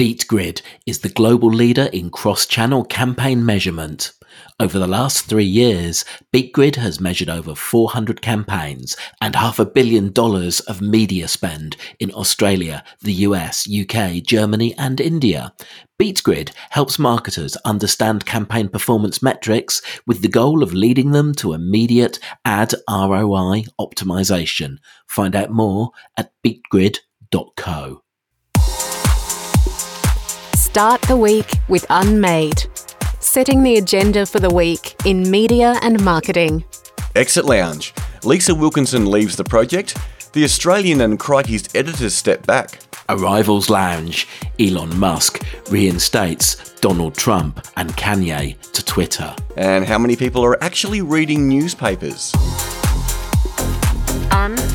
BeatGrid is the global leader in cross-channel campaign measurement. Over the last three years, BeatGrid has measured over 400 campaigns and half a billion dollars of media spend in Australia, the US, UK, Germany, and India. BeatGrid helps marketers understand campaign performance metrics with the goal of leading them to immediate ad ROI optimization. Find out more at beatgrid.co. Start the week with Unmade, setting the agenda for the week in media and marketing. Exit Lounge. Lisa Wilkinson leaves the project. The Australian and Crikey's editors step back. Arrivals Lounge. Elon Musk reinstates Donald Trump and Kanye to Twitter. And how many people are actually reading newspapers? Unmade.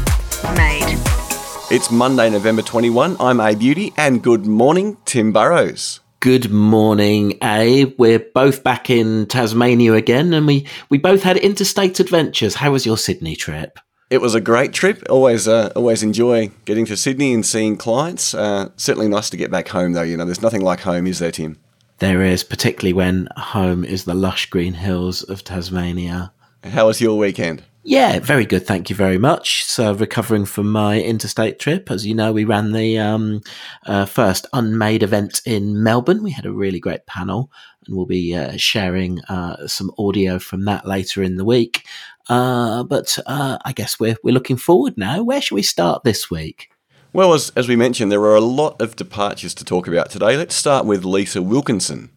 It's Monday, November 21. I'm A Beauty, and good morning, Tim Burrowes. Good morning, Abe. We're both back in Tasmania again, and we, we both had interstate adventures. How was your Sydney trip? It was a great trip. Always, uh, always enjoy getting to Sydney and seeing clients. Uh, certainly nice to get back home, though. You know, there's nothing like home, is there, Tim? There is, particularly when home is the lush green hills of Tasmania. How was your weekend? Yeah, very good. Thank you very much. So, recovering from my interstate trip, as you know, we ran the um, uh, first unmade event in Melbourne. We had a really great panel, and we'll be uh, sharing uh, some audio from that later in the week. Uh, but uh, I guess we're we're looking forward now. Where should we start this week? Well, as, as we mentioned, there are a lot of departures to talk about today. Let's start with Lisa Wilkinson.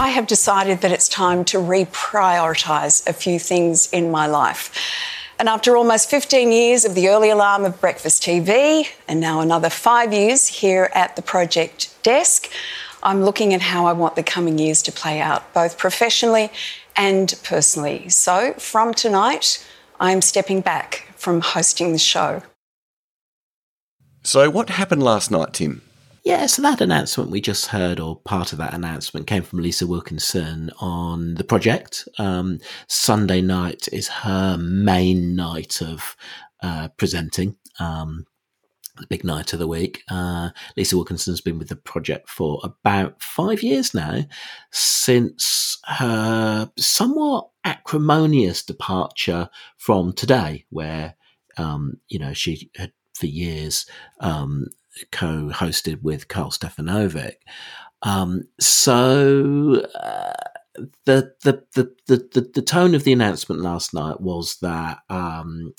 I have decided that it's time to reprioritise a few things in my life. And after almost 15 years of the early alarm of breakfast TV, and now another five years here at the project desk, I'm looking at how I want the coming years to play out, both professionally and personally. So from tonight, I'm stepping back from hosting the show. So, what happened last night, Tim? Yeah, so that announcement we just heard, or part of that announcement, came from Lisa Wilkinson on the project. Um, Sunday night is her main night of uh, presenting. Um, the big night of the week. Uh, Lisa Wilkinson's been with the project for about five years now, since her somewhat acrimonious departure from Today, where um, you know she had for years um, co-hosted with Karl Stefanovic. Um, so uh, the, the, the the the tone of the announcement last night was that um,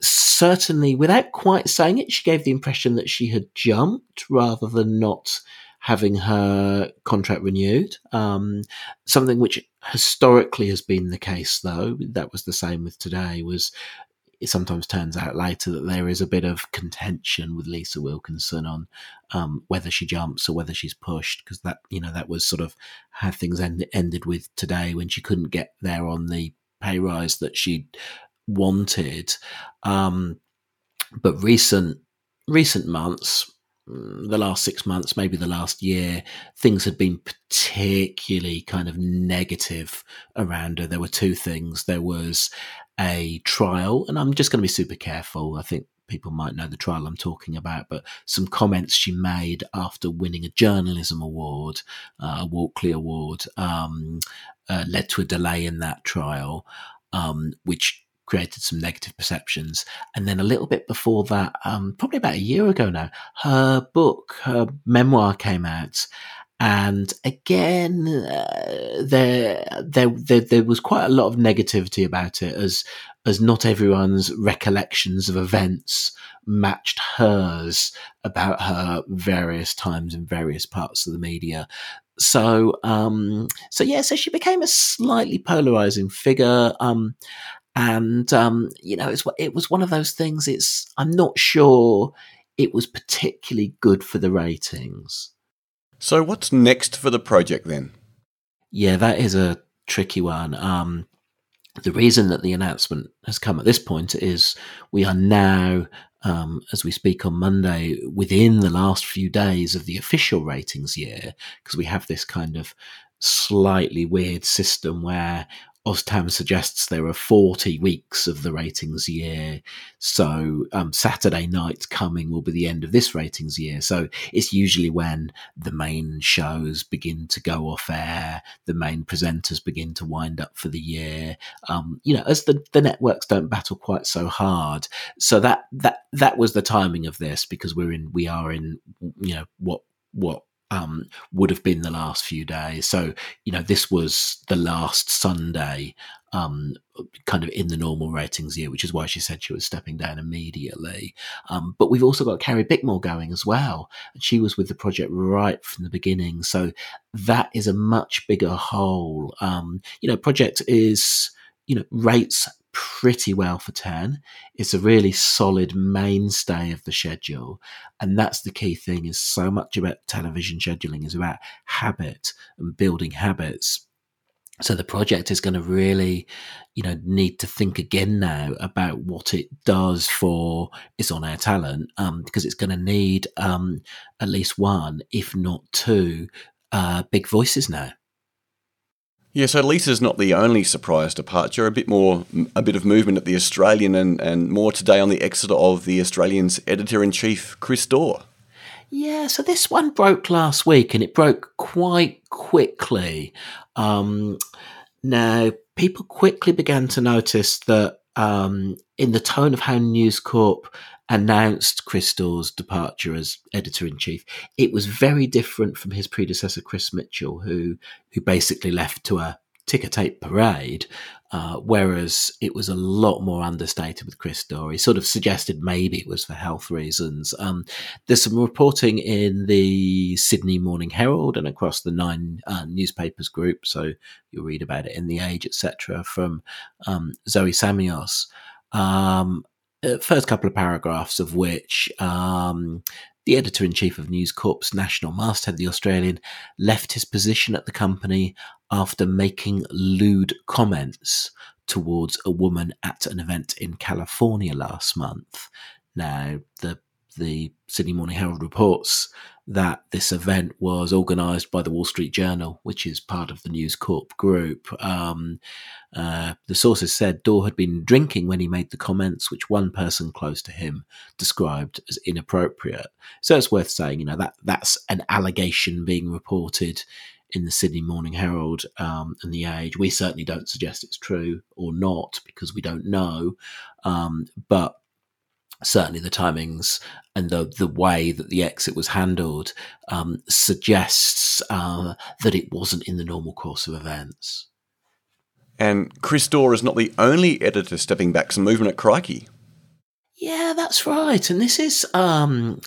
certainly, without quite saying it, she gave the impression that she had jumped rather than not having her contract renewed. Um, something which historically has been the case, though, that was the same with today, was it sometimes turns out later that there is a bit of contention with Lisa Wilkinson on um, whether she jumps or whether she's pushed because that you know that was sort of how things end, ended with today when she couldn't get there on the pay rise that she wanted. Um, but recent recent months, the last six months, maybe the last year, things had been particularly kind of negative around her. There were two things. There was a trial, and I'm just going to be super careful. I think people might know the trial I'm talking about, but some comments she made after winning a journalism award, uh, a Walkley Award, um, uh, led to a delay in that trial, um, which created some negative perceptions. And then a little bit before that, um, probably about a year ago now, her book, her memoir came out and again, uh, there, there, there, there was quite a lot of negativity about it, as as not everyone's recollections of events matched hers about her various times in various parts of the media. So, um, so yeah, so she became a slightly polarizing figure. Um, and um, you know, it's it was one of those things. It's I'm not sure it was particularly good for the ratings. So, what's next for the project then? Yeah, that is a tricky one. Um, the reason that the announcement has come at this point is we are now, um, as we speak on Monday, within the last few days of the official ratings year, because we have this kind of slightly weird system where OzTAM suggests there are 40 weeks of the ratings year. So um, Saturday night coming will be the end of this ratings year. So it's usually when the main shows begin to go off air, the main presenters begin to wind up for the year. Um, you know, as the, the networks don't battle quite so hard. So that that that was the timing of this because we're in we are in you know what what um, would have been the last few days. So, you know, this was the last Sunday, um, kind of in the normal ratings year, which is why she said she was stepping down immediately. Um, but we've also got Carrie Bickmore going as well. And she was with the project right from the beginning. So that is a much bigger whole. Um, you know, project is, you know, rates pretty well for 10. It's a really solid mainstay of the schedule. And that's the key thing is so much about television scheduling is about habit and building habits. So the project is going to really, you know, need to think again now about what it does for its on-air talent, um, because it's going to need um, at least one, if not two, uh, big voices now. Yeah, so Lisa's not the only surprise departure. A bit more, a bit of movement at the Australian, and, and more today on the exit of the Australian's editor in chief, Chris Dore. Yeah, so this one broke last week, and it broke quite quickly. Um, now, people quickly began to notice that um, in the tone of how News Corp announced Chris Dore's departure as editor in chief, it was very different from his predecessor, Chris Mitchell, who who basically left to a ticker tape parade. Uh, whereas it was a lot more understated with Chris. He sort of suggested maybe it was for health reasons. Um, there's some reporting in the Sydney Morning Herald and across the nine uh, newspapers group, so you'll read about it in the Age, etc. From um, Zoe Samios. Um, first couple of paragraphs of which um, the editor in chief of News Corp's national masthead, The Australian, left his position at the company after making lewd comments towards a woman at an event in California last month. Now, the the Sydney Morning Herald reports that this event was organised by the Wall Street Journal, which is part of the News Corp group. Um, uh, the sources said Dore had been drinking when he made the comments, which one person close to him described as inappropriate. So it's worth saying, you know, that that's an allegation being reported in the Sydney Morning Herald um, and the Age. We certainly don't suggest it's true or not because we don't know, um, but certainly the timings and the the way that the exit was handled um, suggests uh, that it wasn't in the normal course of events. And Chris Dore is not the only editor stepping back. Some movement at Crikey. Yeah, that's right. And this is um,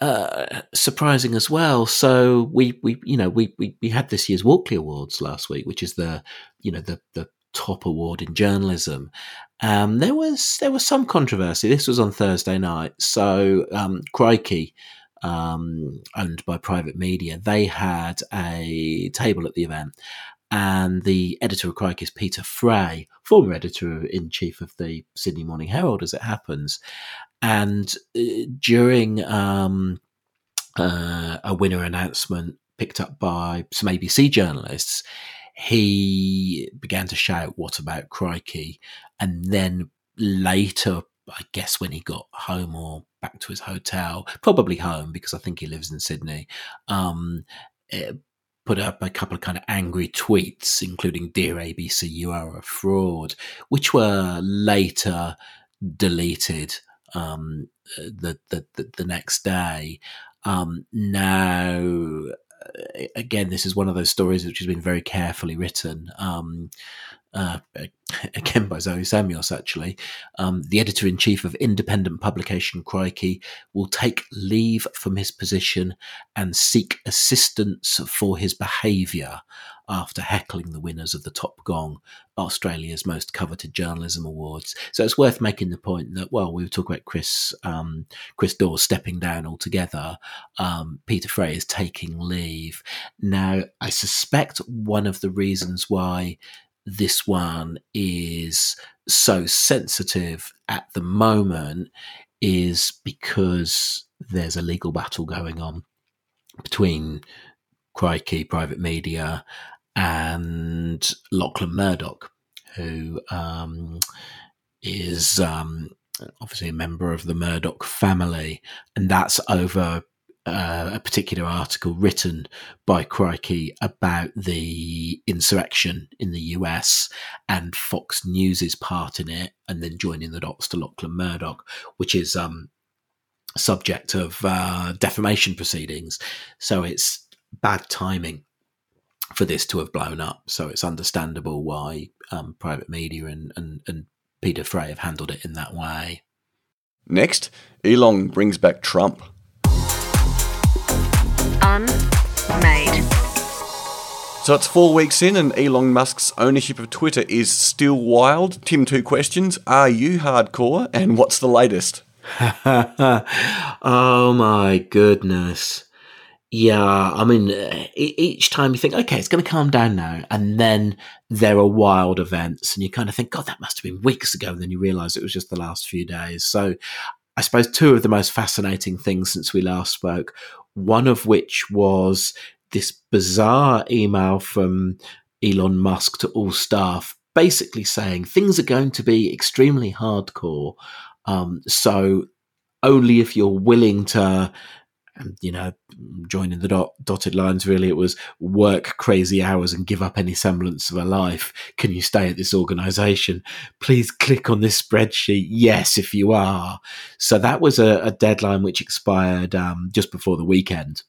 uh, surprising as well. So we, we, you know, we, we, we had this year's Walkley Awards last week, which is the, you know, the, the top award in journalism. Um, there was there was some controversy. This was on Thursday night. So um, Crikey, um, owned by private media, they had a table at the event, and the editor of Crikey is Peter Fray, former editor in chief of the Sydney Morning Herald, as it happens. And uh, during um, uh, a winner announcement picked up by some ABC journalists, he began to shout, What about Crikey? And then later, I guess when he got home or back to his hotel, probably home because I think he lives in Sydney, um, eh, put up a couple of kind of angry tweets, including "Dear ABC, you are a fraud," which were later deleted um, the, the, the the next day. Um, now again, this is one of those stories which has been very carefully written. Um, uh, again by Zoe Samios, actually. Um, the editor in chief of independent publication Crikey will take leave from his position and seek assistance for his behaviour after heckling the winners of the Top Gong, Australia's most coveted journalism awards. So it's worth making the point that, well, we were talking about Chris um, Chris Dore's stepping down altogether. Um, Peter Fray is taking leave. Now, I suspect one of the reasons why this one is so sensitive at the moment is because there's a legal battle going on between Crikey Private Media and Lachlan Murdoch, who um, is um, obviously a member of the Murdoch family, and that's over uh, a particular article written by Crikey about the insurrection in the US and Fox News's part in it, and then joining the dots to Lachlan Murdoch, which is um, subject of uh, defamation proceedings. So it's bad timing for this to have blown up. So it's understandable why um, private media and, and, and Peter Fray have handled it in that way. Next, Elon brings back Trump. Unmade. So it's four weeks in, and Elon Musk's ownership of Twitter is still wild. Tim, two questions. Are you hardcore? And what's the latest? oh my goodness. Yeah, I mean, each time you think, okay, it's going to calm down now, and then there are wild events, and you kind of think, God, that must have been weeks ago, and then you realize it was just the last few days. So, I suppose two of the most fascinating things since we last spoke, one of which was this bizarre email from Elon Musk to all staff, basically saying things are going to be extremely hardcore. Um, so, only if you're willing to you know, joining the dot, dotted lines, really, it was work crazy hours and give up any semblance of a life. Can you stay at this organization? Please click on this spreadsheet. Yes, if you are. So that was a, a deadline which expired um, just before the weekend,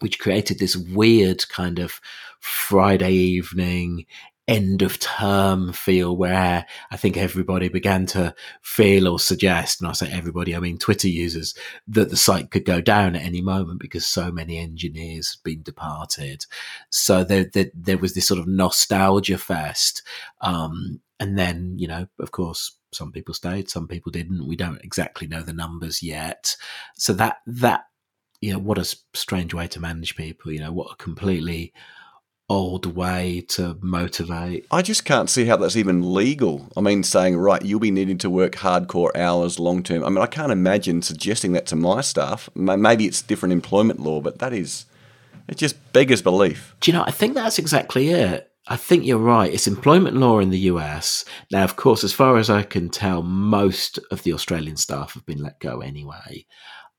which created this weird kind of Friday evening end of term feel where I think everybody began to feel or suggest, and I say everybody, I mean Twitter users, that the site could go down at any moment because so many engineers had been departed. So there, there, there was this sort of nostalgia fest. Um, and then, you know, of course, some people stayed, some people didn't. We don't exactly know the numbers yet. So that, that, you know, what a strange way to manage people, you know, what a completely old way to motivate. I just can't see how that's even legal. I mean, saying, right, you'll be needing to work hardcore hours long term. I mean, I can't imagine suggesting that to my staff. Maybe it's different employment law, but that is, it just beggars belief. Do you know, I think that's exactly it. I think you're right. It's employment law in the US. Now, of course, as far as I can tell, most of the Australian staff have been let go anyway.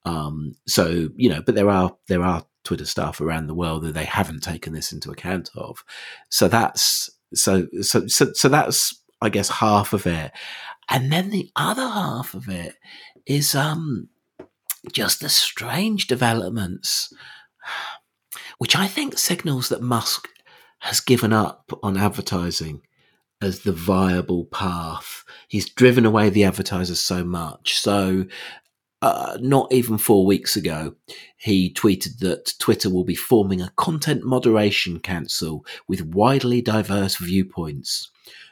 Um, so you know, but there are there are Twitter staff around the world that they haven't taken this into account of. So that's so so so so that's I guess half of it, and then the other half of it is um just the strange developments, which I think signals that Musk has given up on advertising as the viable path. He's driven away the advertisers so much. So uh, not even four weeks ago, he tweeted that Twitter will be forming a content moderation council with widely diverse viewpoints.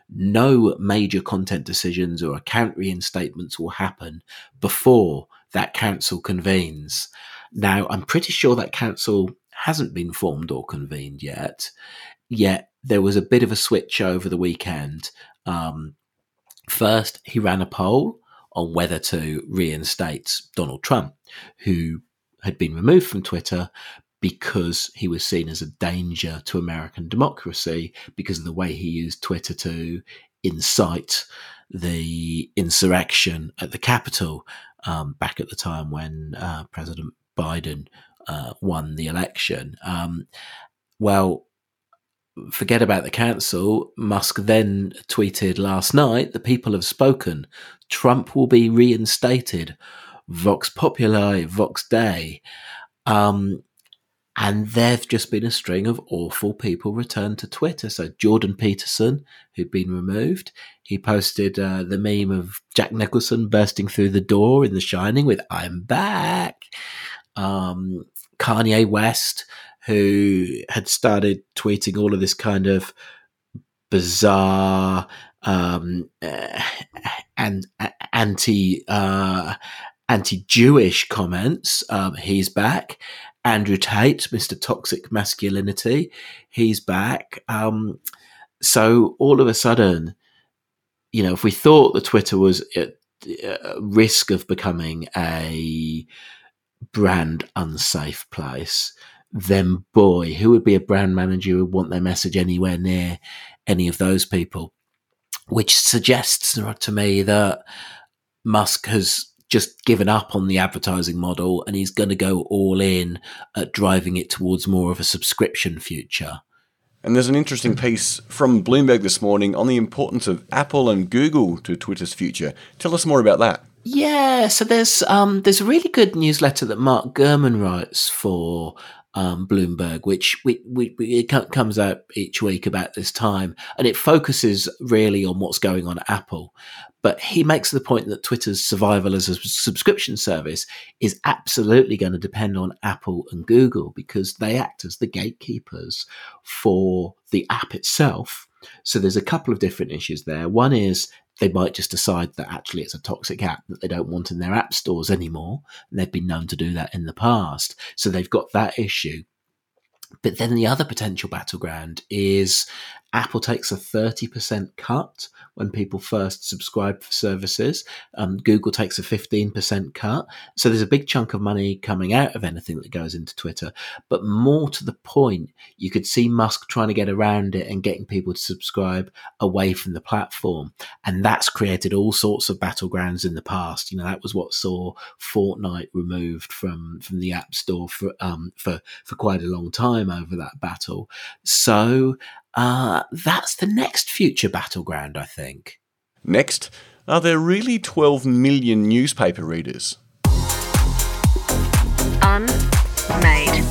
No major content decisions or account reinstatements will happen before that council convenes. Now, I'm pretty sure that council hasn't been formed or convened yet. Yet there was a bit of a switch over the weekend. Um, first, he ran a poll on whether to reinstate Donald Trump, who had been removed from Twitter because he was seen as a danger to American democracy because of the way he used Twitter to incite the insurrection at the Capitol um, back at the time when uh, President Biden uh, won the election. Um, well, forget about the council. Musk then tweeted last night the people have spoken. Trump will be reinstated. Vox Populi, Vox Dei. Um, and there've just been a string of awful people returned to Twitter. So Jordan Peterson, who'd been removed, he posted uh, the meme of Jack Nicholson bursting through the door in The Shining with "I'm back." Um, Kanye West who had started tweeting all of this kind of bizarre um, uh, and uh, anti uh, anti Jewish comments. Um, he's back. Andrew Tate, Mr. Toxic Masculinity, he's back. Um, so all of a sudden, you know, if we thought that Twitter was at risk of becoming a brand unsafe place, then boy, who would be a brand manager who would want their message anywhere near any of those people? which suggests to me that Musk has just given up on the advertising model and he's going to go all in at driving it towards more of a subscription future. And there's an interesting piece from Bloomberg this morning on the importance of Apple and Google to Twitter's future. Tell us more about that. Yeah, so there's um, there's a really good newsletter that Mark Gurman writes for um, Bloomberg, which we, we, we, it comes out each week about this time, and it focuses really on what's going on at Apple. But he makes the point that Twitter's survival as a subscription service is absolutely going to depend on Apple and Google because they act as the gatekeepers for the app itself. So there's a couple of different issues there. One is they might just decide that actually it's a toxic app that they don't want in their app stores anymore. They've been known to do that in the past. So they've got that issue. But then the other potential battleground is Apple takes a 30% cut when people first subscribe for services. Um, Google takes a 15% cut. So there's a big chunk of money coming out of anything that goes into Twitter. But more to the point, you could see Musk trying to get around it and getting people to subscribe away from the platform. And that's created all sorts of battlegrounds in the past. You know, that was what saw Fortnite removed from, from the App Store for, um, for, for quite a long time over that battle. So uh, that's the next future battleground, I think. Next, are there really 12 million newspaper readers? Unmade.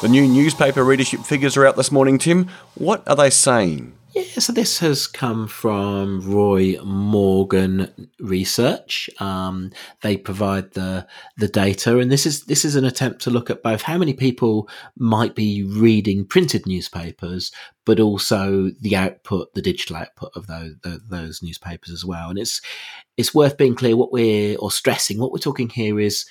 The new newspaper readership figures are out this morning, Tim. What are they saying? Yeah, so this has come from Roy Morgan Research. Um, they provide the the data, and this is this is an attempt to look at both how many people might be reading printed newspapers, but also the output, the digital output of those the, those newspapers as well. And it's it's worth being clear what we're or stressing what we're talking here is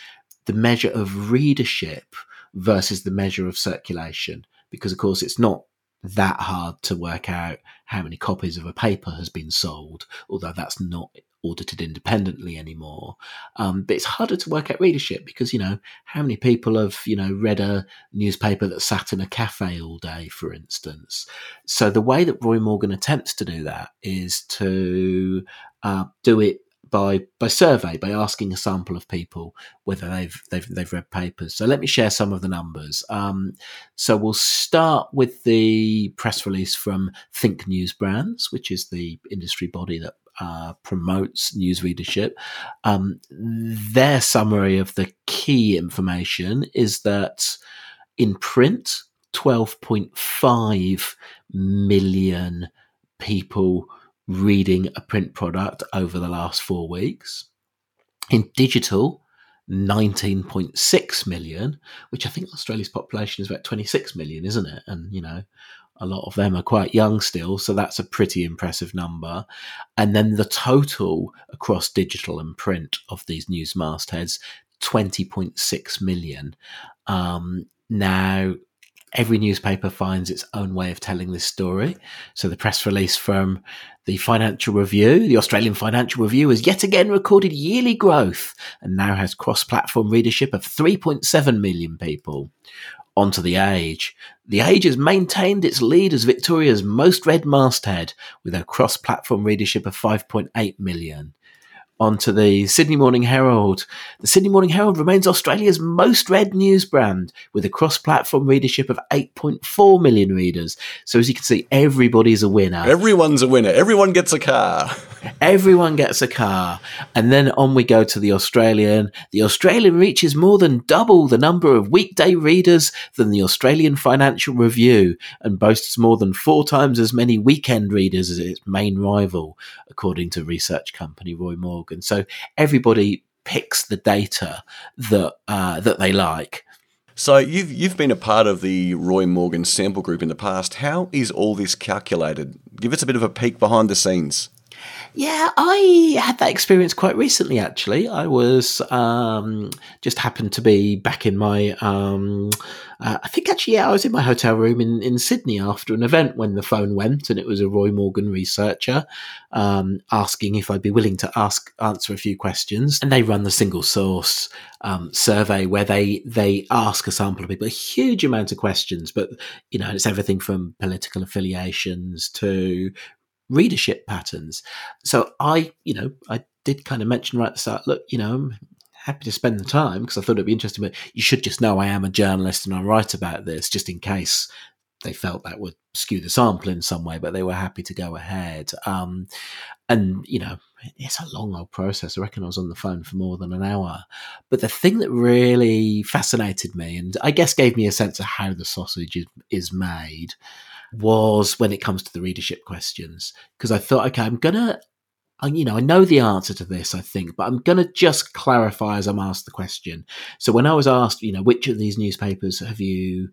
the measure of readership versus the measure of circulation, because of course it's not that hard to work out how many copies of a paper has been sold, although that's not audited independently anymore. Um, but it's harder to work out readership because, you know, how many people have, you know, read a newspaper that sat in a cafe all day, for instance. So the way that Roy Morgan attempts to do that is to uh, do it by by survey by asking a sample of people whether they've they've they've read papers. So let me share some of the numbers. Um, so we'll start with the press release from Think News Brands, which is the industry body that uh, promotes news readership. Um, their summary of the key information is that in print, twelve point five million people reading a print product over the last four weeks. In digital, 19.6 million, which I think Australia's population is about 26 million, isn't it? And, you know, a lot of them are quite young still, so that's a pretty impressive number. And then the total across digital and print of these news mastheads, 20.6 million. Um, now, every newspaper finds its own way of telling this story. So the press release from the Financial Review, the Australian Financial Review, has yet again recorded yearly growth and now has cross platform readership of 3.7 million people. Onto The Age. The Age has maintained its lead as Victoria's most read masthead with a cross platform readership of 5.8 million onto the Sydney Morning Herald. The Sydney Morning Herald remains Australia's most read news brand with a cross platform readership of 8.4 million readers. So, as you can see, everybody's a winner. Everyone's a winner. Everyone gets a car. Everyone gets a car. And then on we go to the Australian. The Australian reaches more than double the number of weekday readers than the Australian Financial Review and boasts more than four times as many weekend readers as its main rival, according to research company Roy Morgan. So everybody picks the data that uh, that they like. So you've you've been a part of the Roy Morgan sample group in the past. How is all this calculated? Give us a bit of a peek behind the scenes. Yeah, I had that experience quite recently. Actually, I was um, just happened to be back in my. Um, uh, I think actually, yeah, I was in my hotel room in, in Sydney after an event when the phone went, and it was a Roy Morgan researcher um, asking if I'd be willing to ask answer a few questions. And they run the single source um, survey where they they ask a sample of people a huge amount of questions, but you know, it's everything from political affiliations to readership patterns. So I, you know, I did kind of mention right at the start, look, you know, I'm happy to spend the time because I thought it'd be interesting, but you should just know I am a journalist and I write about this just in case they felt that would skew the sample in some way, but they were happy to go ahead. Um, and, you know, it's a long old process. I reckon I was on the phone for more than an hour. But the thing that really fascinated me and I guess gave me a sense of how the sausage is, is made was when it comes to the readership questions. Because I thought, okay, I'm going to, you know, I know the answer to this, I think, but I'm to just clarify as I'm asked the question. So when I was asked, you know, which of these newspapers have you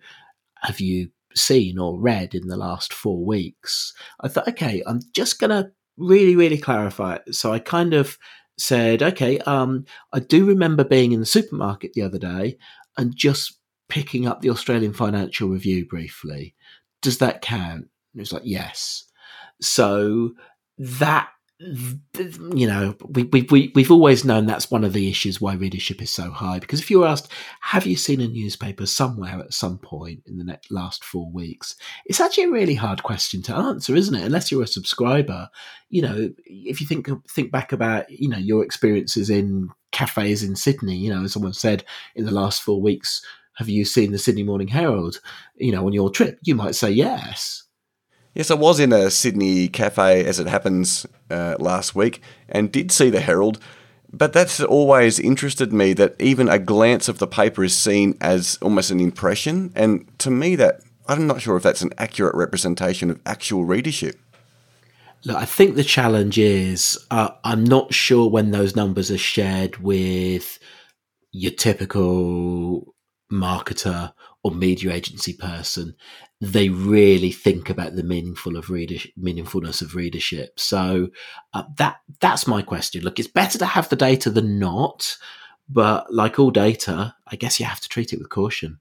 have you seen or read in the last four weeks, I thought, okay, I'm just to really, really clarify it. So I kind of said, okay, um, I do remember being in the supermarket the other day and just picking up the Australian Financial Review briefly. Does that count? And it was like, yes. So that you know, we, we, we, we've always known that's one of the issues why readership is so high. Because if you were asked, have you seen a newspaper somewhere at some point in the last four weeks? It's actually a really hard question to answer, isn't it? Unless you're a subscriber. You know, if you think think back about, you know, your experiences in cafes in Sydney, you know, as someone said in the last four weeks, have you seen the Sydney Morning Herald, you know, on your trip? You might say yes Yes, I was in a Sydney cafe, as it happens, uh, last week and did see the Herald. But that's always interested me that even a glance of the paper is seen as almost an impression. And to me, that I'm not sure if that's an accurate representation of actual readership. Look, I think the challenge is uh, I'm not sure when those numbers are shared with your typical marketer or media agency person they really think about the meaningful of reader meaningfulness of readership. So uh, that that's my question. Look, it's better to have the data than not, but like all data, I guess you have to treat it with caution.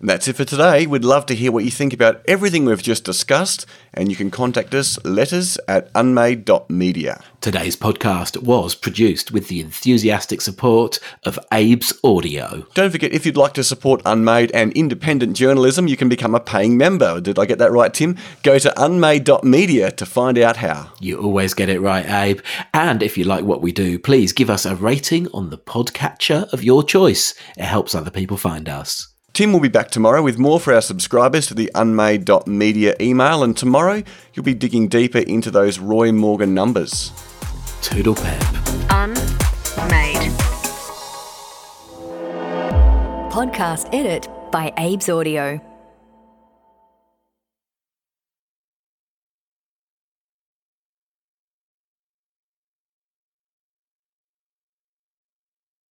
And that's it for today. We'd love to hear what you think about everything we've just discussed, and you can contact us letters at unmade.media. Today's podcast was produced with the enthusiastic support of Abe's Audio. Don't forget, if you'd like to support Unmade and independent journalism, you can become a paying member. Did I get that right, Tim? Go to unmade.media to find out how. You always get it right, Abe. And if you like what we do, please give us a rating on the podcatcher of your choice. It helps other people find us. Tim will be back tomorrow with more for our subscribers to the unmade.media email, and tomorrow you'll be digging deeper into those Roy Morgan numbers. Toodle pep. Unmade. Podcast edit by Abe's Audio.